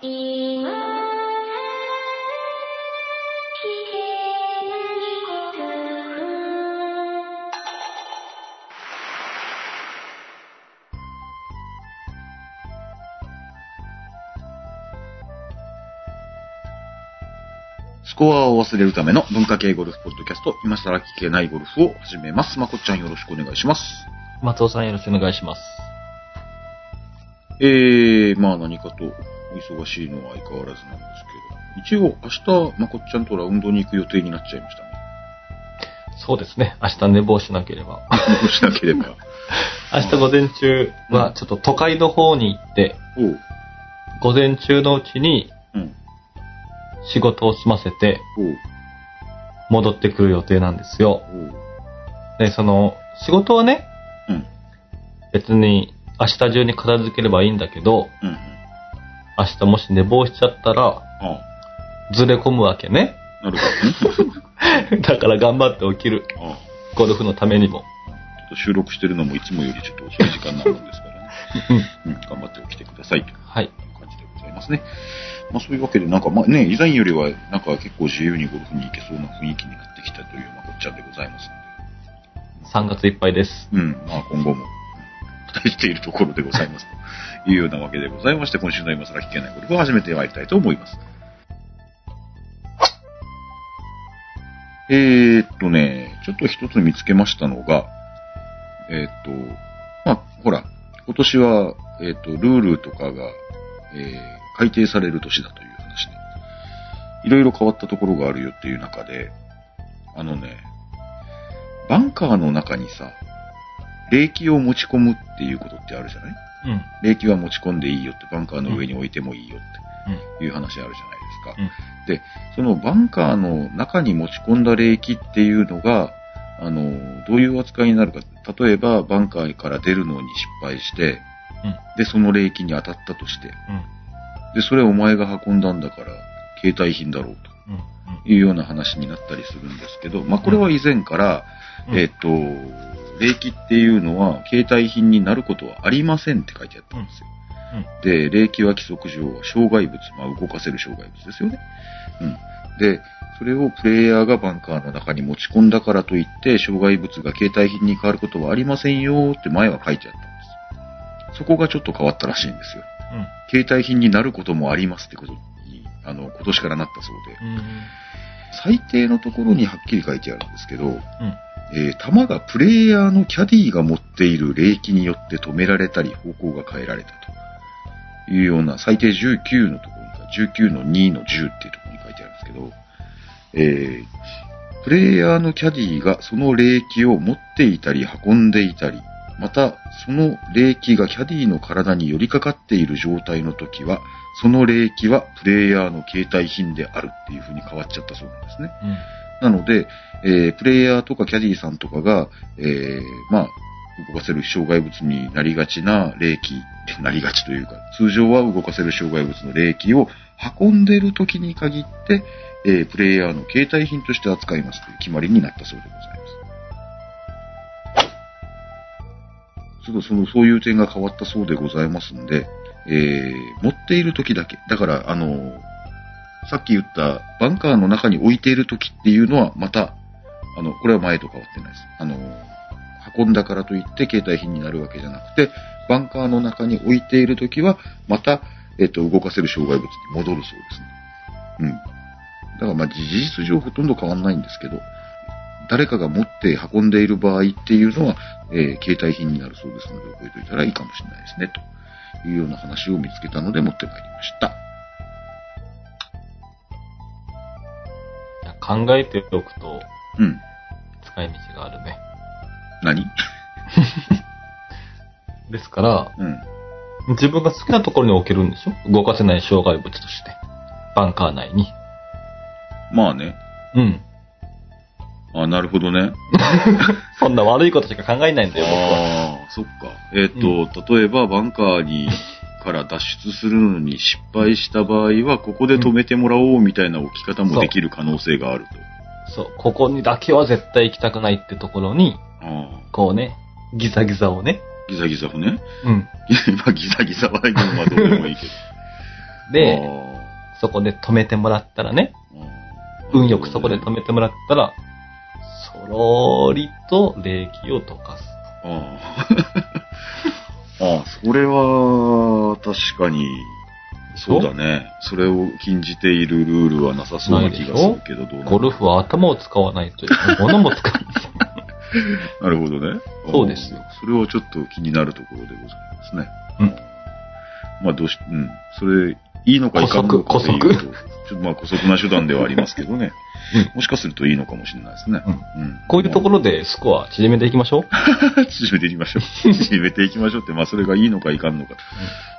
スコアを忘れるための文化系ゴルフポッドキャスト、今更聞けないゴルフを始めます。まこっちゃんよろしくお願いします。松尾さんよろしくお願いします。えー、まあ何かと忙しいのは相変わらずなんですけど、一応明日、まこっちゃんとラウンドに行く予定になっちゃいましたね。そうですね。明日寝坊しなければ。どうしなければ。明日午前中はちょっと都会の方に行って、おう、午前中のうちにうん、仕事を済ませて戻ってくる予定なんですよ。で、その、仕事はね、うん、別に明日中に片付ければいいんだけど、うん、うん。明日もし寝坊しちゃったら、ずれ込むわけね。なるほどね。だから頑張って起きる。ゴルフのためにも。ちょっと収録してるのもいつもよりちょっと遅い時間なもんですからね。うん、頑張って起きてくださいというはい。感じでございますね。まあそういうわけで、なんかまあね、以前よりはなんか結構自由にゴルフに行けそうな雰囲気になってきたというまこっちゃんでございます3月いっぱいです。ので、うん、まあ今後も期待しているところでございますというようなわけでございまして、今週の今更聞けないゴルフを始めてまいりたいと思います。えーっとね、ちょっと一つ見つけましたのが、えーっと、まあ、ほら、今年は、えーっと、ルールとかが、え改定される年だという話で、いろいろ変わったところがあるよっていう中で、あのね、バンカーの中にさ、冷気を持ち込むっていうことってあるじゃない？うん。冷気は持ち込んでいいよって、バンカーの上に置いてもいいよっていう話あるじゃないですか。うんで、そのバンカーの中に持ち込んだ冷気っていうのが、あの、どういう扱いになるか。例えば、バンカーから出るのに失敗して、うんで、その冷気に当たったとして、うん。で、それお前が運んだんだから、携帯品だろうと。いうような話になったりするんですけど、まあ、これは以前から、うんえっ、と、冷気っていうのは、携帯品になることはありませんって書いてあったんですよ。で、冷気は規則上は障害物、まあ、動かせる障害物ですよね。うん。で、それをプレイヤーがバンカーの中に持ち込んだからといって、障害物が携帯品に変わることはありませんよって前は書いてあったんです。そこがちょっと変わったらしいんですよ。うん。携帯品になることもありますってことに、あの、今年からなったそうで。うん。最低のところにはっきり書いてあるんですけど、うん。えー球がプレイヤーのキャディが持っている冷気によって止められたり方向が変えられたというような最低19のところに、19の2の10っていうところに書いてあるんですけど、えープレイヤーのキャディがその冷気を持っていたり運んでいたり、またその冷気がキャディの体に寄りかかっている状態の時は、その冷気はプレイヤーの携帯品であるっていう風に変わっちゃったそうなんですね。うん。なので、えープレイヤーとかキャディーさんとかが、えーまあ、動かせる障害物になりがちな冷気、なりがちというか、通常は動かせる障害物の冷気を運んでいる時に限って、えープレイヤーの携帯品として扱いますという決まりになったそうでございます。ちょっとその、そういう点が変わったそうでございますんで、えー持っている時だけ、だから、あのさっき言ったバンカーの中に置いている時っていうのはまた、あの、これは前と変わってないです。あの、運んだからといって携帯品になるわけじゃなくて、バンカーの中に置いている時は、また、えっと、動かせる障害物に戻るそうですね。うん。だからまあ事実上ほとんど変わんないんですけど、誰かが持って運んでいる場合っていうのは、えー携帯品になるそうですので覚えておいたらいいかもしれないですね、というような話を見つけたので持ってまいりました。考えておくと、うん。使い道があるね。何？ですから、うん。自分が好きなところに置けるんでしょ？動かせない障害物として。バンカー内に。まあね。うん。あなるほどね。そんな悪いことしか考えないんだよ、僕は。ああ、そっか。えっ、と、例えばバンカーに、から脱出するのに失敗した場合は、ここで止めてもらおうみたいな置き方もできる可能性があると。そう、ここにだけは絶対行きたくないってところに、ああ、こうね、ギザギザをね。ギザギザをね。うん。まあ、ギザギザは今はどうでもいいけど。で、あそこで止めてもらったらね、運よくそこで止めてもらったら、そろりと冷気を溶かす。ああ。それは、確かに、そう？だね。それを禁じているルールはなさそうな気がするけど、どうゴルフは頭を使わないという、物も使う。なるほどね。そうですよそれはちょっと気になるところでございますね。うんまあ、どうし、うん。それ、いいのかいかんのかというちょっとまあ、古速な手段ではありますけどね。うんもしかするといいのかもしれないですね。こういうところでスコア縮めていきましょう。縮めていきましょう。縮めていきましょうって、まあそれがいいのかいかんのか。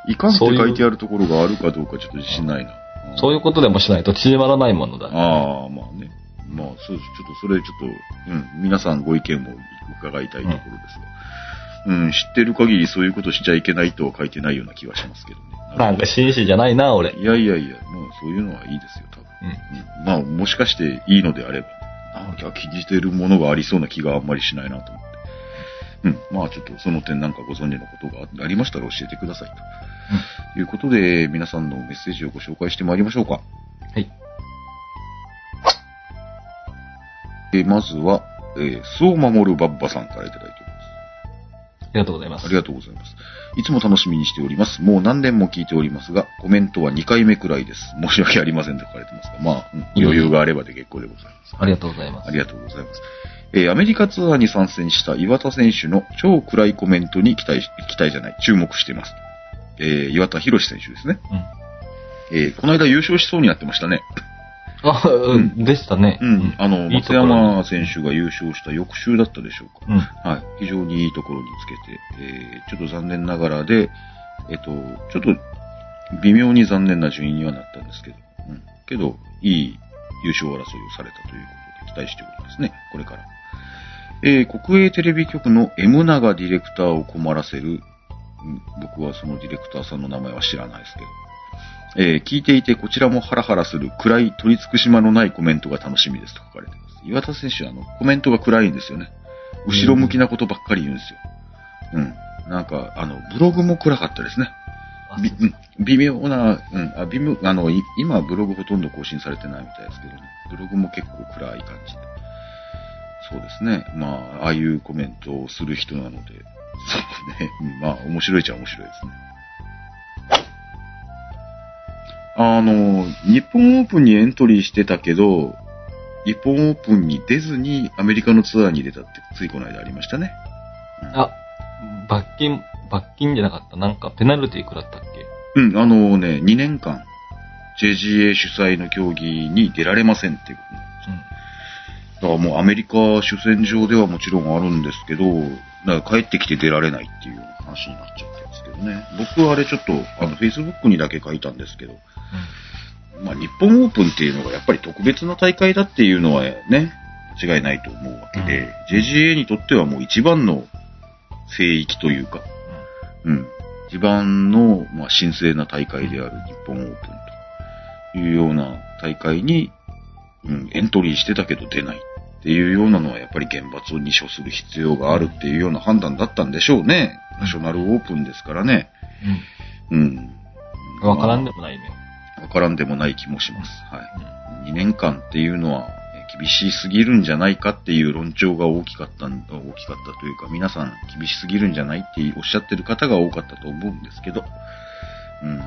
いかんって書いてあるところがあるかどうかちょっと自信ないな。そういうことでもしないと縮まらないものだ。ああ、まあね。まあそう。ちょっとそれちょっと、うん、皆さんご意見も伺いたいところですが。うん、知ってる限りそういうことしちゃいけないとは書いてないような気はしますけどね。なんか紳士じゃないな、俺。いやいやいや、もうそういうのはいいですよ、多分。うん。うんまあ、もしかしていいのであれば、なんか気にしてるものがありそうな気があんまりしないなと思って。うん。まあ、ちょっとその点なんかご存知のことがありましたら教えてくださいと。いうことで、皆さんのメッセージをご紹介してまいりましょうか。はい。えーまずは、えー、巣を守るバッバさんからいただいております。ありがとうございます。ありがとうございます。いつも楽しみにしております。もう何年も聞いておりますが、コメントは2回目くらいです。申し訳ありませんと書かれてますが、まあ、うん余裕があればで結構でございます。ありがとうございます。ありがとうございます。えーアメリカツアーに参戦した岩田選手の超暗いコメントに期待し、期待じゃない、注目しています。えー岩田博選手ですね。うん。えーこの間優勝しそうになってましたね。あ、うん、でしたね。うん。あの、松山選手が優勝した翌週だったでしょうか。うん。はい。非常にいいところにつけて、えーちょっと残念ながらで、えっ、と、ちょっと微妙に残念な順位にはなったんですけど、うん。けど、いい優勝争いをされたということで期待しておりますね、これから。えー国営テレビ局の M 長ディレクターを困らせる、うん僕はそのディレクターさんの名前は知らないですけど、えー聞いていてこちらもハラハラする暗い取り尽くし間のないコメントが楽しみですと書かれています。岩田選手はあのコメントが暗いんですよね。後ろ向きなことばっかり言うんですよ。うん。なんか、あの、ブログも暗かったですね。微妙な、うん、あ、微妙、あの、い今ブログほとんど更新されてないみたいですけどね。ブログも結構暗い感じで。そうですね。まあ、ああいうコメントをする人なので、そうね。うんまあ、面白いっちゃ面白いですね。あの、日本オープンにエントリーしてたけど、日本オープンに出ずにアメリカのツアーに出たってついこの間ありましたね。うんあ、罰金、罰金じゃなかった。なんかペナルティ食らったっけ？うん、あのね、2年間、JGA 主催の競技に出られませんっていうことなんですだからもうアメリカ主戦場ではもちろんあるんですけど、だから帰ってきて出られないっていう話になっちゃってますけどね。僕はあれちょっと、あの、Facebook にだけ書いたんですけど、まあ日本オープンっていうのがやっぱり特別な大会だっていうのはね、間違いないと思うわけで、JGA にとってはもう一番の聖域というか、うん。一番の、まあ、神聖な大会である日本オープンというような大会に、うん、エントリーしてたけど出ないっていうようなのはやっぱり厳罰を認証する必要があるっていうような判断だったんでしょうね。ナショナルオープンですからね。うん。うん。わからんででもないね。わからんでもない気もします。はい。2年間っていうのは厳しすぎるんじゃないかっていう論調が大きかったん、大きかったというか、皆さん厳しすぎるんじゃないっておっしゃってる方が多かったと思うんですけど、うん、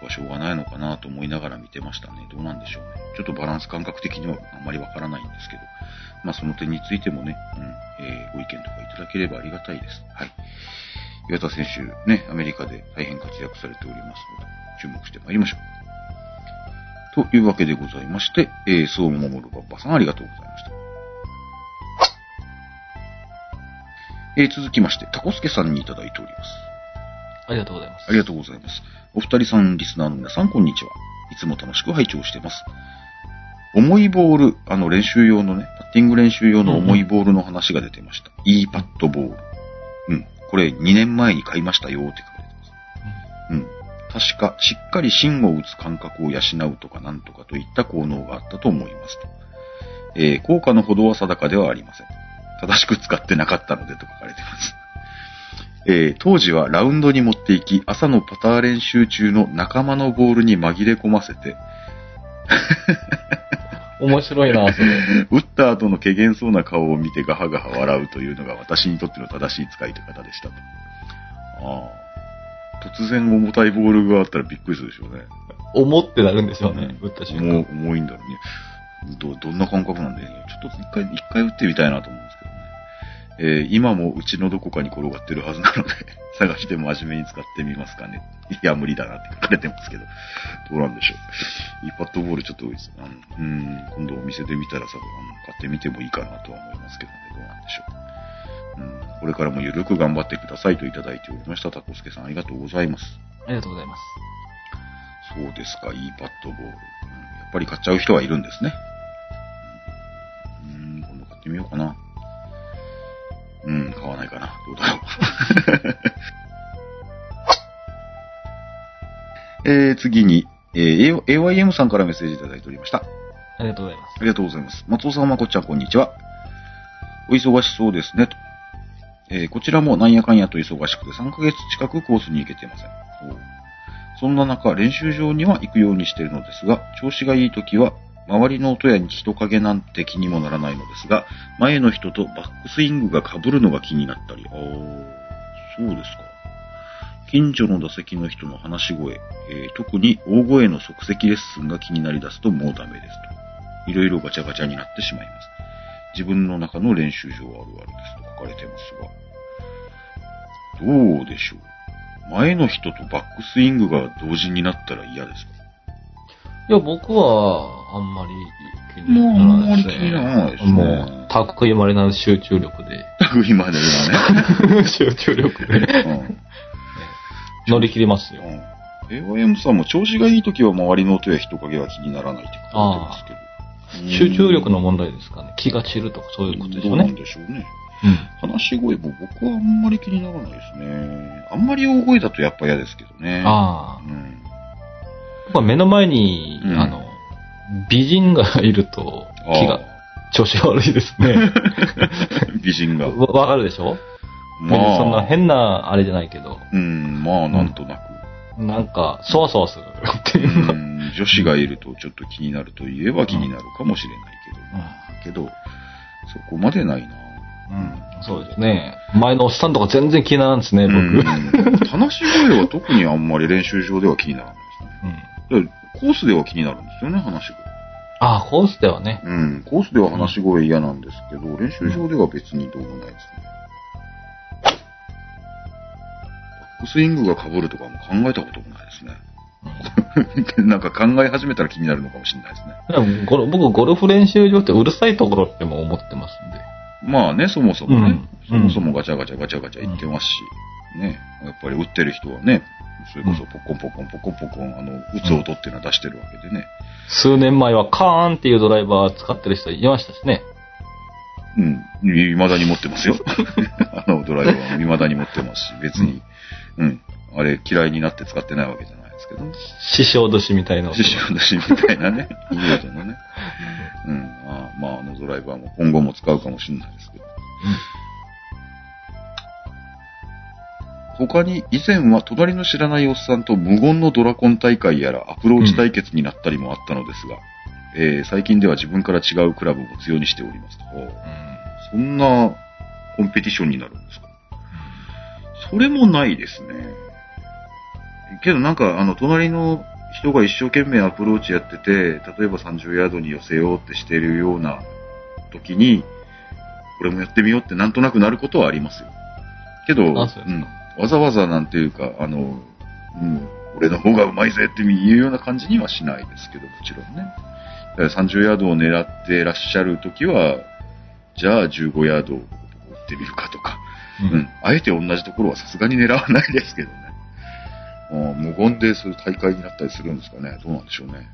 僕はしょうがないのかなと思いながら見てましたね。どうなんでしょうね。ちょっとバランス感覚的にはあんまりわからないんですけど、まあその点についてもね、うん、えーご意見とかいただければありがたいです。はい。岩田選手、ね、アメリカで大変活躍されておりますので、注目してまいりましょう。というわけでございまして、えー、そう守るバッバさんありがとうございました。えー、続きまして、タコスケさんにいただいております。ありがとうございます。ありがとうございます。お二人さん、リスナーの皆さん、こんにちは。いつも楽しく拝聴しています。重いボール、あの練習用のね、パッティング練習用の重いボールの話が出てました。いいパットボール。うん。これ2年前に買いましたよって書かれてます。うん。確か、しっかり芯を打つ感覚を養うとかなんとかといった効能があったと思いますと。えー効果のほどは定かではありません。正しく使ってなかったのでと書かれてます。えー当時はラウンドに持っていき、朝のパター練習中の仲間のボールに紛れ込ませて、面白いな、それ。打った後の怪げそうな顔を見てガハガハ笑うというのが私にとっての正しい使い方でしたと。ああ。突然重たいボールがあったらびっくりするでしょうね。思ってなるんでしょうね、打った瞬重間。重いんだろうね。ど、どんな感覚なんで、ちょっと一回、一回打ってみたいなと思うんですけどね。えー今もうちのどこかに転がってるはずなので、探して真面目に使ってみますかね。いや、無理だなって書かれてますけど、どうなんでしょう。いいパッドボールちょっと多いです。あのうん、今度お店で見たらさ、あの買ってみてもいいかなとは思いますけどね、どうなんでしょう。うん、これからもゆるく頑張ってくださいといただいておりました。タコスケさんありがとうございます。ありがとうございます。そうですか、いいパッドボール。うんやっぱり買っちゃう人はいるんですね。うん、今度買ってみようかな。うん、買わないかな。どうだろう。えー、次に、えー、AYM さんからメッセージいただいておりました。ありがとうございます。ありがとうございます。松尾さん、まこっちゃん、こんにちは。お忙しそうですね、と。えーこちらもなんやかんやと忙しくて3ヶ月近くコースに行けていません。そんな中、練習場には行くようにしているのですが、調子がいい時は、周りの音や人影なんて気にもならないのですが、前の人とバックスイングが被るのが気になったり、あーそうですか。近所の打席の人の話し声、えー特に大声の即席レッスンが気になり出すともうダメですと。いろいろガチャガチャになってしまいます。自分の中の練習場あるあるですと書かれてますが、どうでしょう。前の人とバックスイングが同時になったら嫌ですか？いや、僕は、あんまり気にもうならないですね。あんまり気にならないですねもう、たっくいまれな集中力で。今ではね。集中力で。うん乗り切りますよ。うん。AYM さんも調子がいい時は周りの音や人影が気にならないって書かれてますけど。集中力の問題ですかね。気が散るとかそういうことでしょどうなんうね。でしょうね。うん。話し声も僕はあんまり気にならないですね。あんまり大声だとやっぱ嫌ですけどね。ああ。うん。僕は目の前に、うんあの、美人がいると気があ調子悪いですね。ー 美人が。わわかるでしょ？まあ、そんな変なあれじゃないけど、うん、まあ、なんとなく。なんか、そわそわするってういうか。ん、女子がいるとちょっと気になると言えば気になるかもしれないけど。けど、そこまでないな。うんそうですね。前のおっさんとか全然気にならんですね、僕。うん。話し声は特にあんまり練習場では気にならないですね。コースでは気になるんですよね、話し声。ああ、コースではね。うん、コースでは話し声嫌なんですけど、練習場では別にどうもないですね。バックスイングが被るとかも考えたこともないですね。なんか考え始めたら気になるのかもしれないですね。僕、ゴルフ練習場ってうるさいところっても思ってますんで。まあね、そもそもね、うんそもそもガチャガチャガチャガチャ言ってますし、ね、やっぱり打ってる人はね、それこそポコンポコンポコンポコン、あの、打つ音っていうのは出してるわけでね。数年前はカーンっていうドライバー使ってる人いましたしね。うん、未だに持ってますよ。あのドライバーも未だに持ってますし、別に、うん、あれ嫌いになって使ってないわけじゃないけど、師匠年みたいな。獅子のしみたいなね、いい音のね。うん、あまあ、あのドライバーも今後も使うかもしれないですけど。他に以前は隣の知らないおっさんと無言のドラコン大会やらアプローチ対決になったりもあったのですが、えー最近では自分から違うクラブを強にしておりますと。うんそんなコンペティションになるんですか？それもないですね。けどなんか、あの、隣の人が一生懸命アプローチやってて、例えば30ヤードに寄せようってしてるような時に、これもやってみようってなんとなくなることはありますよ。けど、うん、わざわざなんていうか、あの、うん、俺の方がうまいぜっていうような感じにはしないですけど、もちろんね。だから30ヤードを狙ってらっしゃる時は、じゃあ15ヤードを打ってみるかとか、うんうん。あえて同じところはさすがに狙わないですけどね。無言でそういう大会になったりするんですかね。どうなんでしょうね。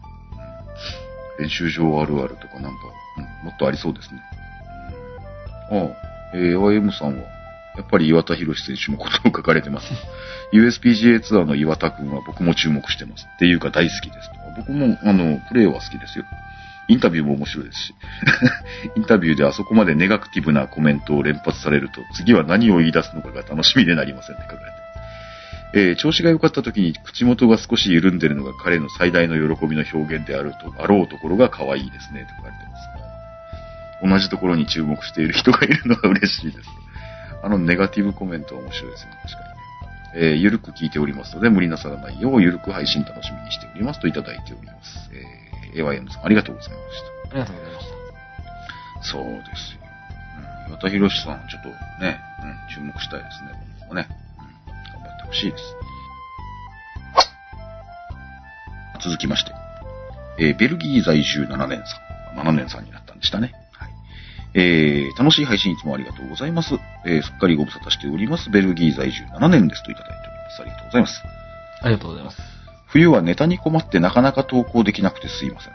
うん、練習場あるあるとかなんか、うん、もっとありそうですね。うん、ああ、えー、YM さんは、やっぱり岩田博選手のことを書かれてます。USPGA ツアーの岩田くんは僕も注目してます。っていうか大好きですと。僕も、あの、プレーは好きですよ。インタビューも面白いですし、インタビューであそこまでネガティブなコメントを連発されると、次は何を言い出すのかが楽しみでなりませんって書かれて。えー調子が良かった時に口元が少し緩んでるのが彼の最大の喜びの表現であると、あろうところが可愛いですね、と書かれてます。同じところに注目している人がいるのが嬉しいです。あのネガティブコメントは面白いですよね、確かにね。えーゆるく聞いておりますので、無理なさらないよう、ゆるく配信楽しみにしておりますといただいております。えー、AYM さん、ありがとうございました。ありがとうございました。そうですよ。うん、岩田博さん、ちょっとね、うん、注目したいですね、今後もね。ほしいです。続きまして、えーベルギー在住7年さん。7年さんになったんでしたね。はい。えー、楽しい配信いつもありがとうございます。えー、すっかりご無沙汰しております。ベルギー在住7年ですといただいております。ありがとうございます。ありがとうございます。冬はネタに困ってなかなか投稿できなくてすいません。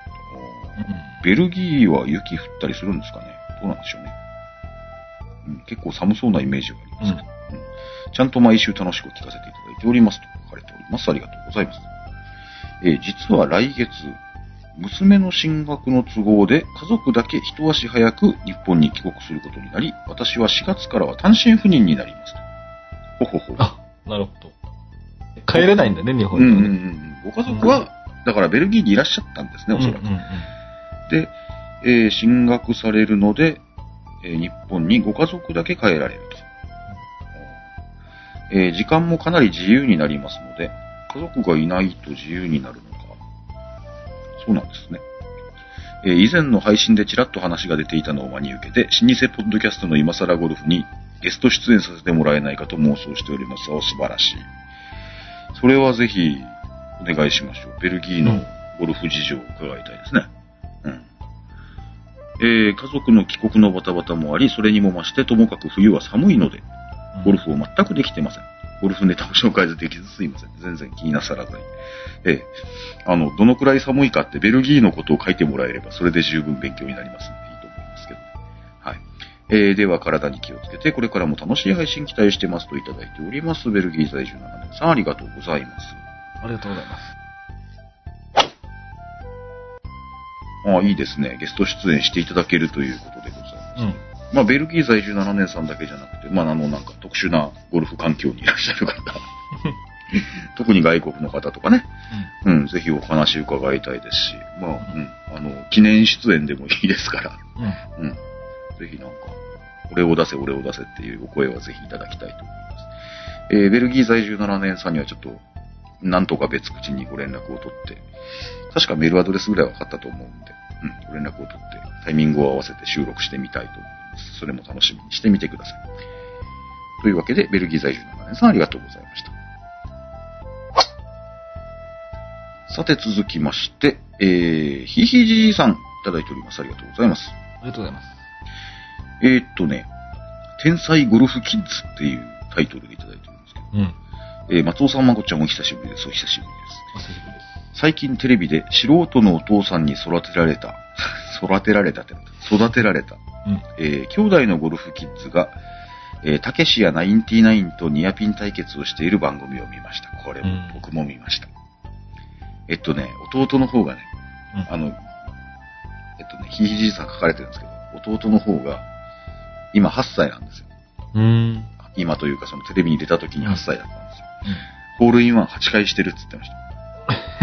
ベルギーは雪降ったりするんですかねどうなんでしょうね。うん、結構寒そうなイメージがありますけど、うんちゃんと毎週楽しく聞かせていただいておりますと書かれております。ありがとうございます。えー実は来月、娘の進学の都合で家族だけ一足早く日本に帰国することになり、私は4月からは単身赴任になりますと。ほほほ。あ、なるほど。帰れないんだね、日本うんうんうにはね。ん。ご家族は、だからベルギーにいらっしゃったんですね、おそらく。うんうんうんで、えー進学されるので、えー日本にご家族だけ帰られると。えー時間もかなり自由になりますので、家族がいないと自由になるのか。そうなんですね。えー以前の配信でちらっと話が出ていたのを真に受けて、老舗ポッドキャストの今更ゴルフにゲスト出演させてもらえないかと妄想しております。お素晴らしい。それはぜひお願いしましょう。ベルギーのゴルフ事情を伺いたいですね。うん。えー家族の帰国のバタバタもあり、それにも増してともかく冬は寒いので、ゴルフを全くできてません。ゴルフネタを 紹介できずすいません。全然気になさらずに。ええあの、どのくらい寒いかってベルギーのことを書いてもらえれば、それで十分勉強になりますんでいいと思いますけどね。はい。えーでは体に気をつけて、これからも楽しい配信期待してますといただいております。ベルギー在住7年さん、ありがとうございます。ありがとうございます。ああ、いいですね。ゲスト出演していただけるということでございます。うん。まあ、ベルギー在住7年さんだけじゃなくて、まあ、あの、なんか特殊なゴルフ環境にいらっしゃる方、特に外国の方とかね、うん、ぜひお話伺いたいですし、まあ、うん、あの、記念出演でもいいですから、うん。うん。うん、ぜひなんか、俺を出せ、俺を出せっていうお声はぜひいただきたいと思います。えーベルギー在住7年さんにはちょっと、なんとか別口にご連絡を取って、確かメールアドレスぐらい分かったと思うんで、うん、ご連絡を取って、タイミングを合わせて収録してみたいと思います。それも楽しみにしてみてください。というわけで、ベルギー在住7年さんありがとうございました。さて続きまして、えー、ひひじいさんいただいております。ありがとうございます。ありがとうございます。えー、っとね、天才ゴルフキッズっていうタイトルでいただいてるんですけど、うん。えー松尾さん、まこっちゃんお久しぶりです。お久しぶりです。お久しぶりです。最近テレビで素人のお父さんに育てられた、育てられたって育てられた、うん。えー兄弟のゴルフキッズが、えーたけしやナインティナインとニアピン対決をしている番組を見ました。これもうん僕も見ました。えっとね、弟の方がね、うんあの、えっとね、ひいひじいさん書かれてるんですけど、弟の方が、今8歳なんですよ。うーん。今というかそのテレビに出た時に8歳だったんですよ。ホールインワン8回してるって言ってました。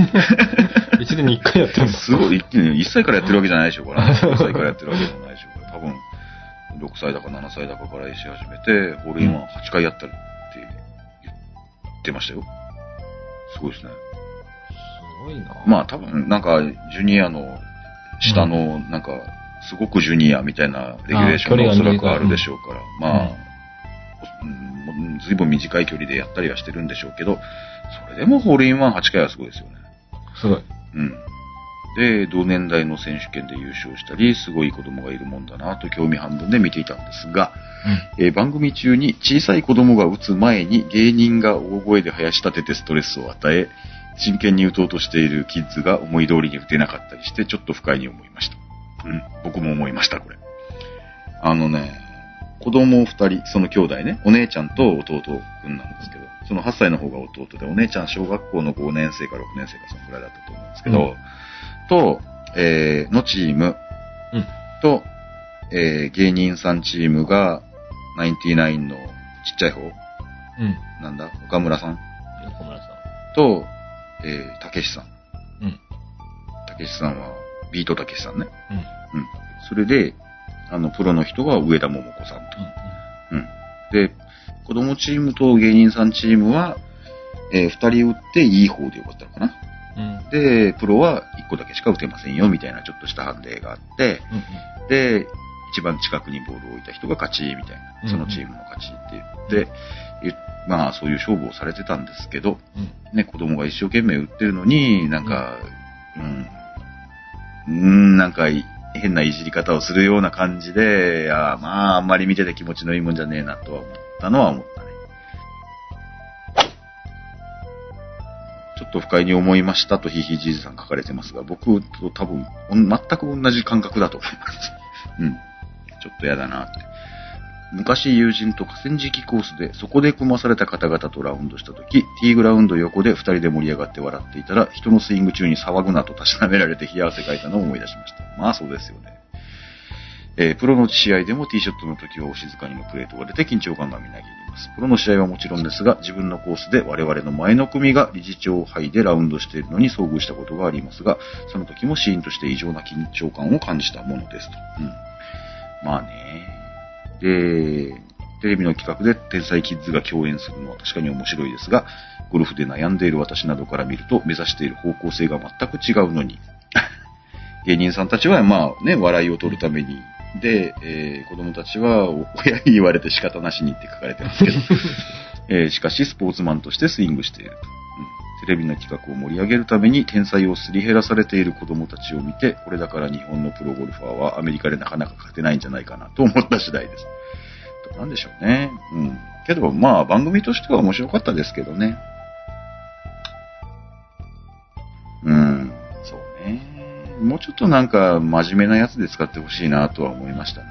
一年に一回やってるんだ。すごい、一気に1歳からやってるわけじゃないでしょうから、ね、6歳からやってるわけでもないでしょ分、6歳だか7歳だかからし始めて、ホールインワン8回やったるって言ってましたよ。すごいですね。すごいな。まあ多分、なんか、ジュニアの下の、なんか、すごくジュニアみたいなレギュレーションがおそらくあるでしょうから、まあ、うんずいぶん短い距離でやったりはしてるんでしょうけど、それでもホールインワン8回はすごいですよね。すごい。うん。で、同年代の選手権で優勝したり、すごい子供がいるもんだなと興味半分で見ていたんですが、えー番組中に小さい子供が打つ前に芸人が大声で林立ててストレスを与え、真剣に打とうとしているキッズが思い通りに打てなかったりして、ちょっと不快に思いました。うん、僕も思いました、これ。あのね、子供二人、その兄弟ね、お姉ちゃんと弟くんなんですけど、その8歳の方が弟で、お姉ちゃん小学校の5年生か6年生かそのくらいだったと思うんですけど、と、えーのチームうん。と、えー芸人さんチームが、ナインティナインのちっちゃい方、うん。なんだ、岡村さん？横村さと、えー、たけしさん。ん。うん。たけしさんは、ビートたけしさんね。うん。うん。それで、あの、プロの人が上田桃子さんと。うん。で、子供チームと芸人さんチームは、えー二人打っていい方でよかったのかな。うん。うん。で、プロは一個だけしか打てませんよ、みたいなちょっとした判例があって、うん。で、一番近くにボールを置いた人が勝ち、みたいうんな。そのチームの勝ちって言って、ゆまあそういう勝負をされてたんですけど、うん。ね、子供が一生懸命打ってるのに、なんか、うん、うん、なんかい変ないじり方をするような感じで、あーまあ、あんまり見てて気持ちのいいもんじゃねえなとは思ったのは思っっと不快に思いましたとひひじいじさん書かれてますが、僕と多分、全く同じ感覚だと思います。うん。ちょっと嫌だなって。昔友人と河川敷コースでそこで組まされた方々とラウンドした時、ティーグラウンド横で二人で盛り上がって笑っていたら、人のスイング中に騒ぐなとたしなめられて冷や汗かいたのを思い出しました。まあそうですよね。えープロの試合でもティーショットの時はお静かにのプレートが出て緊張感がみなぎります。プロの試合はもちろんですが、自分のコースで我々の前の組が理事長杯でラウンドしているのに遭遇したことがありますが、その時もシーンとして異常な緊張感を感じたものですと。うん。まあね。で、テレビの企画で天才キッズが共演するのは確かに面白いですが、ゴルフで悩んでいる私などから見ると目指している方向性が全く違うのに、芸人さんたちはまあね、笑いを取るために、で、えー子供たちはお親に言われて仕方なしにって書かれてますけど、えーしかしスポーツマンとしてスイングしていると。うんテレビの企画を盛り上げるために天才をすり減らされている子供たちを見て、これだから日本のプロゴルファーはアメリカでなかなか勝てないんじゃないかなと思った次第です。なんでしょうね。うん。けど、まあ、番組としては面白かったですけどね。もうちょっとなんか、真面目なやつで使ってほしいなとは思いましたね。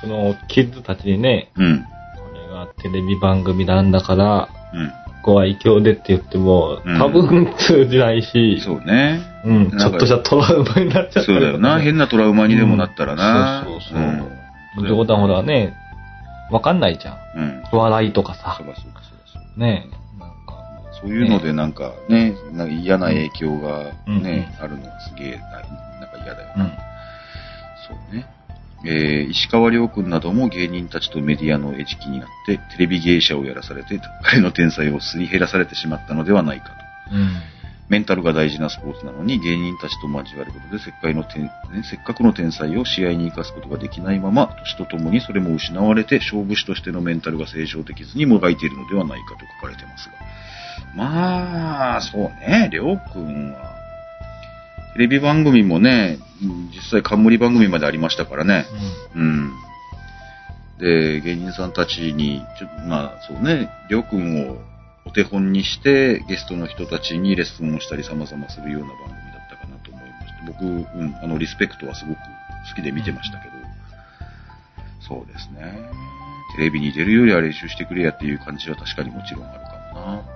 その、キッズたちにね、うん。これがテレビ番組なんだから、うん。ご愛嬌でって言っても、うん多分通じないし、そうね。うん、ちょっとしたトラウマになっちゃったそうだよな。変なトラウマにでもなったらな。うんそうそうそう。冗談ほらね、わかんないじゃん。うん。うん。笑いとかさそ、うだそうだそうねそういうのでなんかね、なんか嫌な影響がね、うんあるのはすげえな、なんか嫌だよな。うん。そうね。えー石川亮君なども芸人たちとメディアの餌食になって、テレビ芸者をやらされて、彼の天才をすり減らされてしまったのではないかと。うん。メンタルが大事なスポーツなのに芸人たちと交わることでせっかいの天、ね、せっかくの天才を試合に生かすことができないまま、年とともにそれも失われて勝負師としてのメンタルが成長できずにもがいているのではないかと書かれてますが。まあ、そうね、りょうくんは、テレビ番組もね、うん実際冠番組までありましたからね。うん。で、芸人さんたちに、ちょまあそうね、りょうくんをお手本にして、ゲストの人たちにレッスンをしたり様々するような番組だったかなと思いまして、僕、うん、あの、リスペクトはすごく好きで見てましたけど、そうですね。テレビに出るよりは練習してくれやっていう感じは確かにもちろんあるかもな。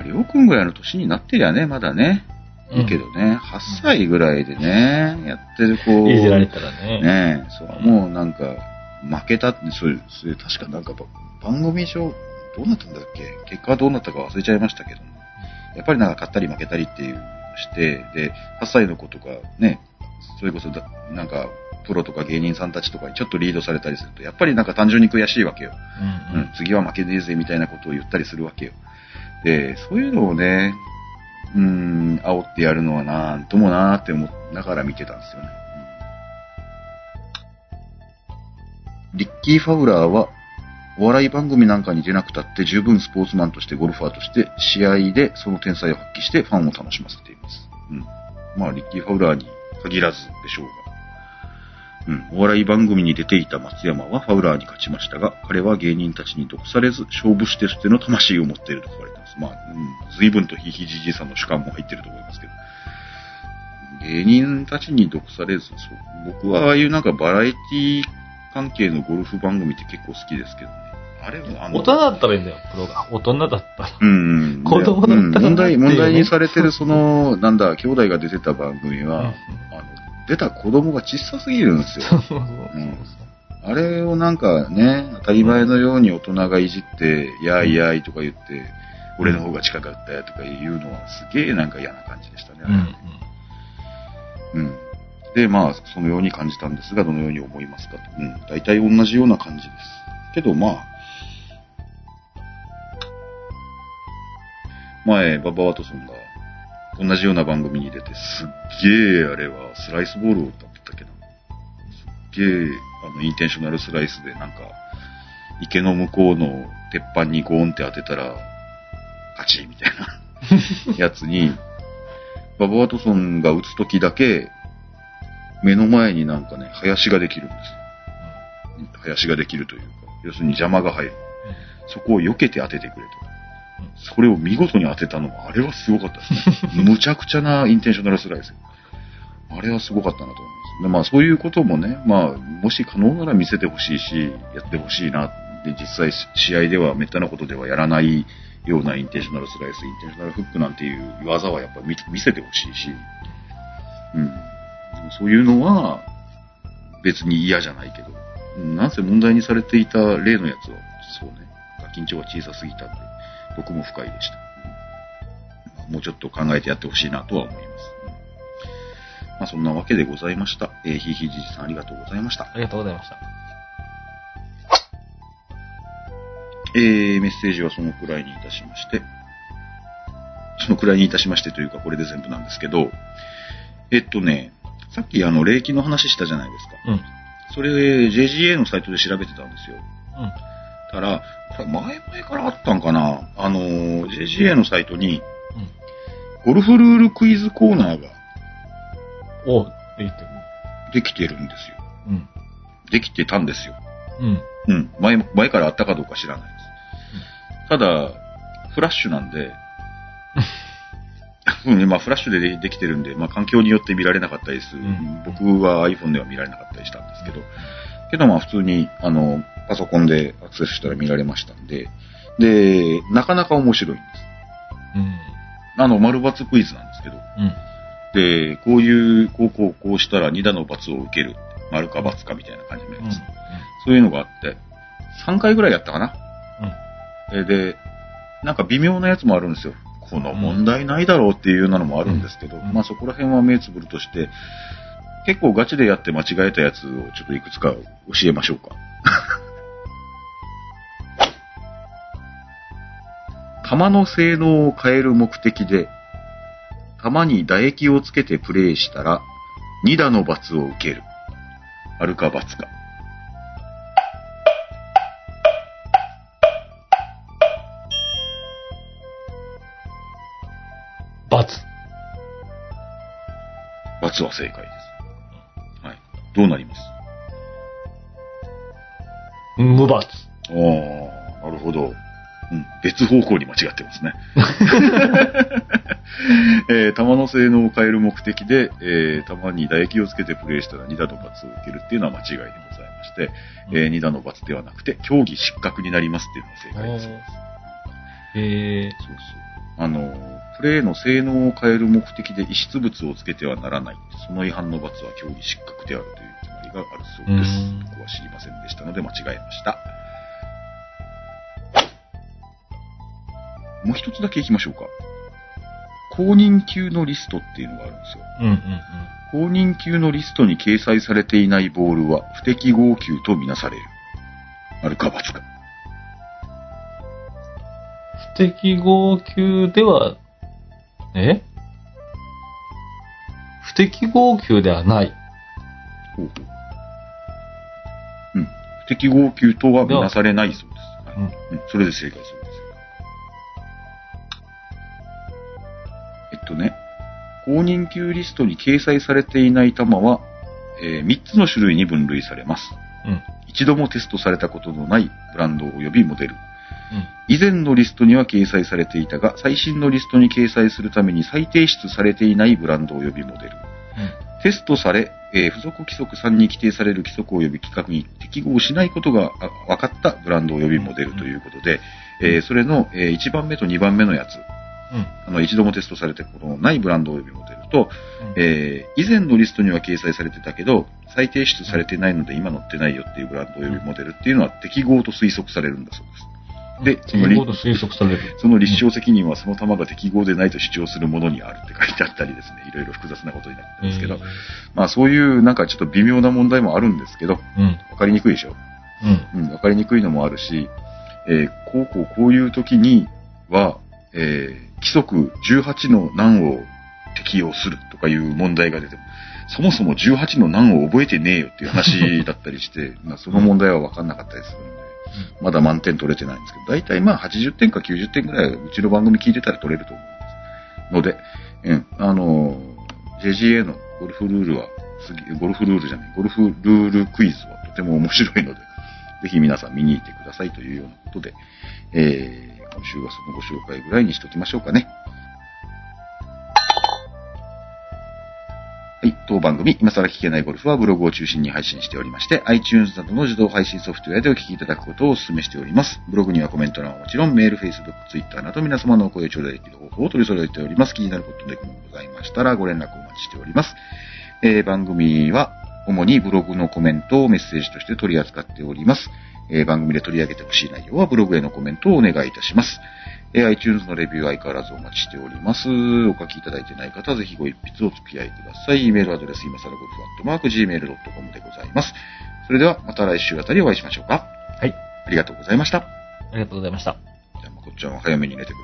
うん。まあ、りょうくんぐらいの年になってりゃね、まだね、いいけどね、8歳ぐらいでね、やってる子、いじられたらね。ねえ、そう、もうなんか、負けたって、それ、それ確かなんかば番組上、どうなったんだっけ？結果はどうなったか忘れちゃいましたけども、やっぱりなんか勝ったり負けたりっていうして、で、8歳の子とかね、それこそだ、なんか、プロとか芸人さんたちとかにちょっとリードされたりすると、やっぱりなんか単純に悔しいわけよ。うんうん、次は負けねえぜみたいなことを言ったりするわけよ。で、そういうのをね、うん、煽ってやるのはなんともなーって思いながら見てたんですよね。リッキー・ファウラーは、お笑い番組なんかに出なくたって十分スポーツマンとしてゴルファーとして試合でその天才を発揮してファンを楽しませています。うん。まあ、リッキー・ファウラーに限らずでしょうが。うん。お笑い番組に出ていた松山はファウラーに勝ちましたが、彼は芸人たちに毒されず、勝負師としての魂を持っていると書かれています。まあ、うん。随分とひいひじじいさんの主観も入ってると思いますけど。芸人たちに毒されず、そう。僕はああいうなんかバラエティ関係のゴルフ番組って結構好きですけどね。あれ、あの、大人だったらいいんだよ、プロが。大人だったら。うん。子供だったらうん問題、問題にされてる、その、なんだ、兄弟が出てた番組は、あの、出た子供が小さすぎるんですよ。あれをなんかね、当たり前のように大人がいじって、やいやいとか言って、俺の方が近かったよとか言うのはすげえなんか嫌な感じでしたね。あれうんうん。うん。で、まあ、そのように感じたんですが、どのように思いますかと。うん。大体同じような感じです。けど、まあ、前、ババワトソンが同じような番組に出て、すっげえ、あれは、スライスボールを歌ってたけな。すっげえ、あの、インテンショナルスライスで、なんか、池の向こうの鉄板にゴーンって当てたら、勝ちみたいなやつに、ババワトソンが打つときだけ、目の前になんかね、林ができるんですよ。林ができるというか、要するに邪魔が入る。そこを避けて当ててくれと。それを見事に当てたのは、あれはすごかったですね。むちゃくちゃなインテンショナルスライス。あれはすごかったなと思います。で、まあそういうこともね、まあ、もし可能なら見せてほしいし、やってほしいな。で、実際試合ではめったなことではやらないようなインテンショナルスライス、インテンショナルフックなんていう技はやっぱ見見せてほしいし、うん。そういうのは別に嫌じゃないけど、なんせ問題にされていた例のやつは、そうね、緊張が小さすぎたんで、僕も不快でした。うんもうちょっと考えてやってほしいなとは思います。うんまあそんなわけでございました。えー、ひいひいじじさんありがとうございました。ありがとうございました。えー、メッセージはそのくらいにいたしまして、そのくらいにいたしましてというか、これで全部なんですけど、えっとね、さっきあの、霊気の話したじゃないですか。うん。それ、JGA のサイトで調べてたんですよ。うん。たら、前々からあったんかな？あの、JGA のサイトに、ゴルフルールクイズコーナーがうん。おできてる。できてるんですよ。うん。できてたんですよ。うん。うん。前、前からあったかどうか知らないです。ただ、フラッシュなんで、うん、まあ、フラッシュででできてるんで、まあ、環境によって見られなかったりする。ん僕は iPhone では見られなかったりしたんですけど、けどまあ、普通に、あの、パソコンでアクセスしたら見られましたんで、で、なかなか面白いんです。うん。あの、丸抜クイズなんですけど、うん。で、こういう、こうこうこうしたら2打の罰を受ける。丸か罰かみたいな感じのやうん。つ。そういうのがあって、3回ぐらいやったかな。うん。えで、なんか微妙なやつもあるんですよ。この問題ないだろうっていうようなのもあるんですけど、うんまあそこら辺は目つぶるとして、結構ガチでやって間違えたやつをちょっといくつか教えましょうか。弾の性能を変える目的で、弾に唾液をつけてプレイしたら、2打の罰を受ける。あるか罰か。罰。罰は正解です。はい。どうなります？無罰。ああ、なるほど。うん、別方向に間違ってますね。えー、弾の性能を変える目的で、えー、弾に唾液をつけてプレイしたら2打の罰を受けるっていうのは間違いでございまして、えー、2打の罰ではなくて、競技失格になりますっていうのが正解です。へえ。そうそう。あの、プレイの性能を変える目的で遺失物をつけてはならない。その違反の罰は競技失格であるという決まりがあるそうですうん。僕は知りませんでしたので間違えました。もう一つだけ行きましょうか。公認級のリストっていうのがあるんですよ。うんうんうん。公認級のリストに掲載されていないボールは不適合級とみなされる。あるか罰か。不適合級では、え？不適合級ではない。ほうほう。うん。不適合級とは見なされないそうです。はい。うん。うん。それで正解そうです。公認級リストに掲載されていない弾は、え3つの種類に分類されます。うん。一度もテストされたことのないブランド及びモデル。うん。以前のリストには掲載されていたが、最新のリストに掲載するために再提出されていないブランド及びモデル。テストされ、えー付属規則3に規定される規則及び規格に適合しないことがあ分かったブランド及びモデルということで、えーそれの、え1番目と2番目のやつ、うん。あの、一度もテストされてこのないブランド及びモデルと、うんえー以前のリストには掲載されてたけど、再提出されてないので今載ってないよっていうブランド及びモデルっていうのは適合と推測されるんだそうです。でその推測される。その立証責任はその玉が適合でないと主張するものにあるって書いてあったりですね、いろいろ複雑なことになってますけど、まあそういうなんかちょっと微妙な問題もあるんですけど、うん。わかりにくいでしょ？うん。うん、わかりにくいのもあるし、えーこうこうこういう時には、えー規則18の難を適用するとかいう問題が出ても、そもそも18の難を覚えてねえよっていう話だったりして、まあその問題はわかんなかったりするんで、まだ満点取れてないんですけど、大体まあ80点か90点ぐらいうちの番組聞いてたら取れると思うんです。ので、うん、あのー JGA のゴルフルールは、次、ゴルフルールじゃない、ゴルフルールクイズはとても面白いので、ぜひ皆さん見に行ってくださいというようなことで、えー、今週はそのご紹介ぐらいにしときましょうかね。はい。当番組、今更聞けないゴルフはブログを中心に配信しておりまして、iTunes などの自動配信ソフトウェアでお聞きいただくことをお勧めしております。ブログにはコメント欄はもちろん、メール、Facebook、Twitter など皆様のお声を頂戴できる方法を取り揃えております。気になることでもございましたら、ご連絡お待ちしております。えー番組は、主にブログのコメントをメッセージとして取り扱っております。えー番組で取り上げてほしい内容はブログへのコメントをお願いいたします。えー iTunes のレビュー相変わらずお待ちしております。お書きいただいてない方はぜひご一筆お付き合いください。メールアドレス、今更ゴルフアットマーク Gmail.com でございます。それではまた来週あたりお会いしましょうか。はい。ありがとうございました。ありがとうございました。じゃあ、まこっちゃんは早めに寝てく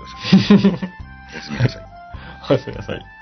ださい。おやすみなさい。おやすみなさい。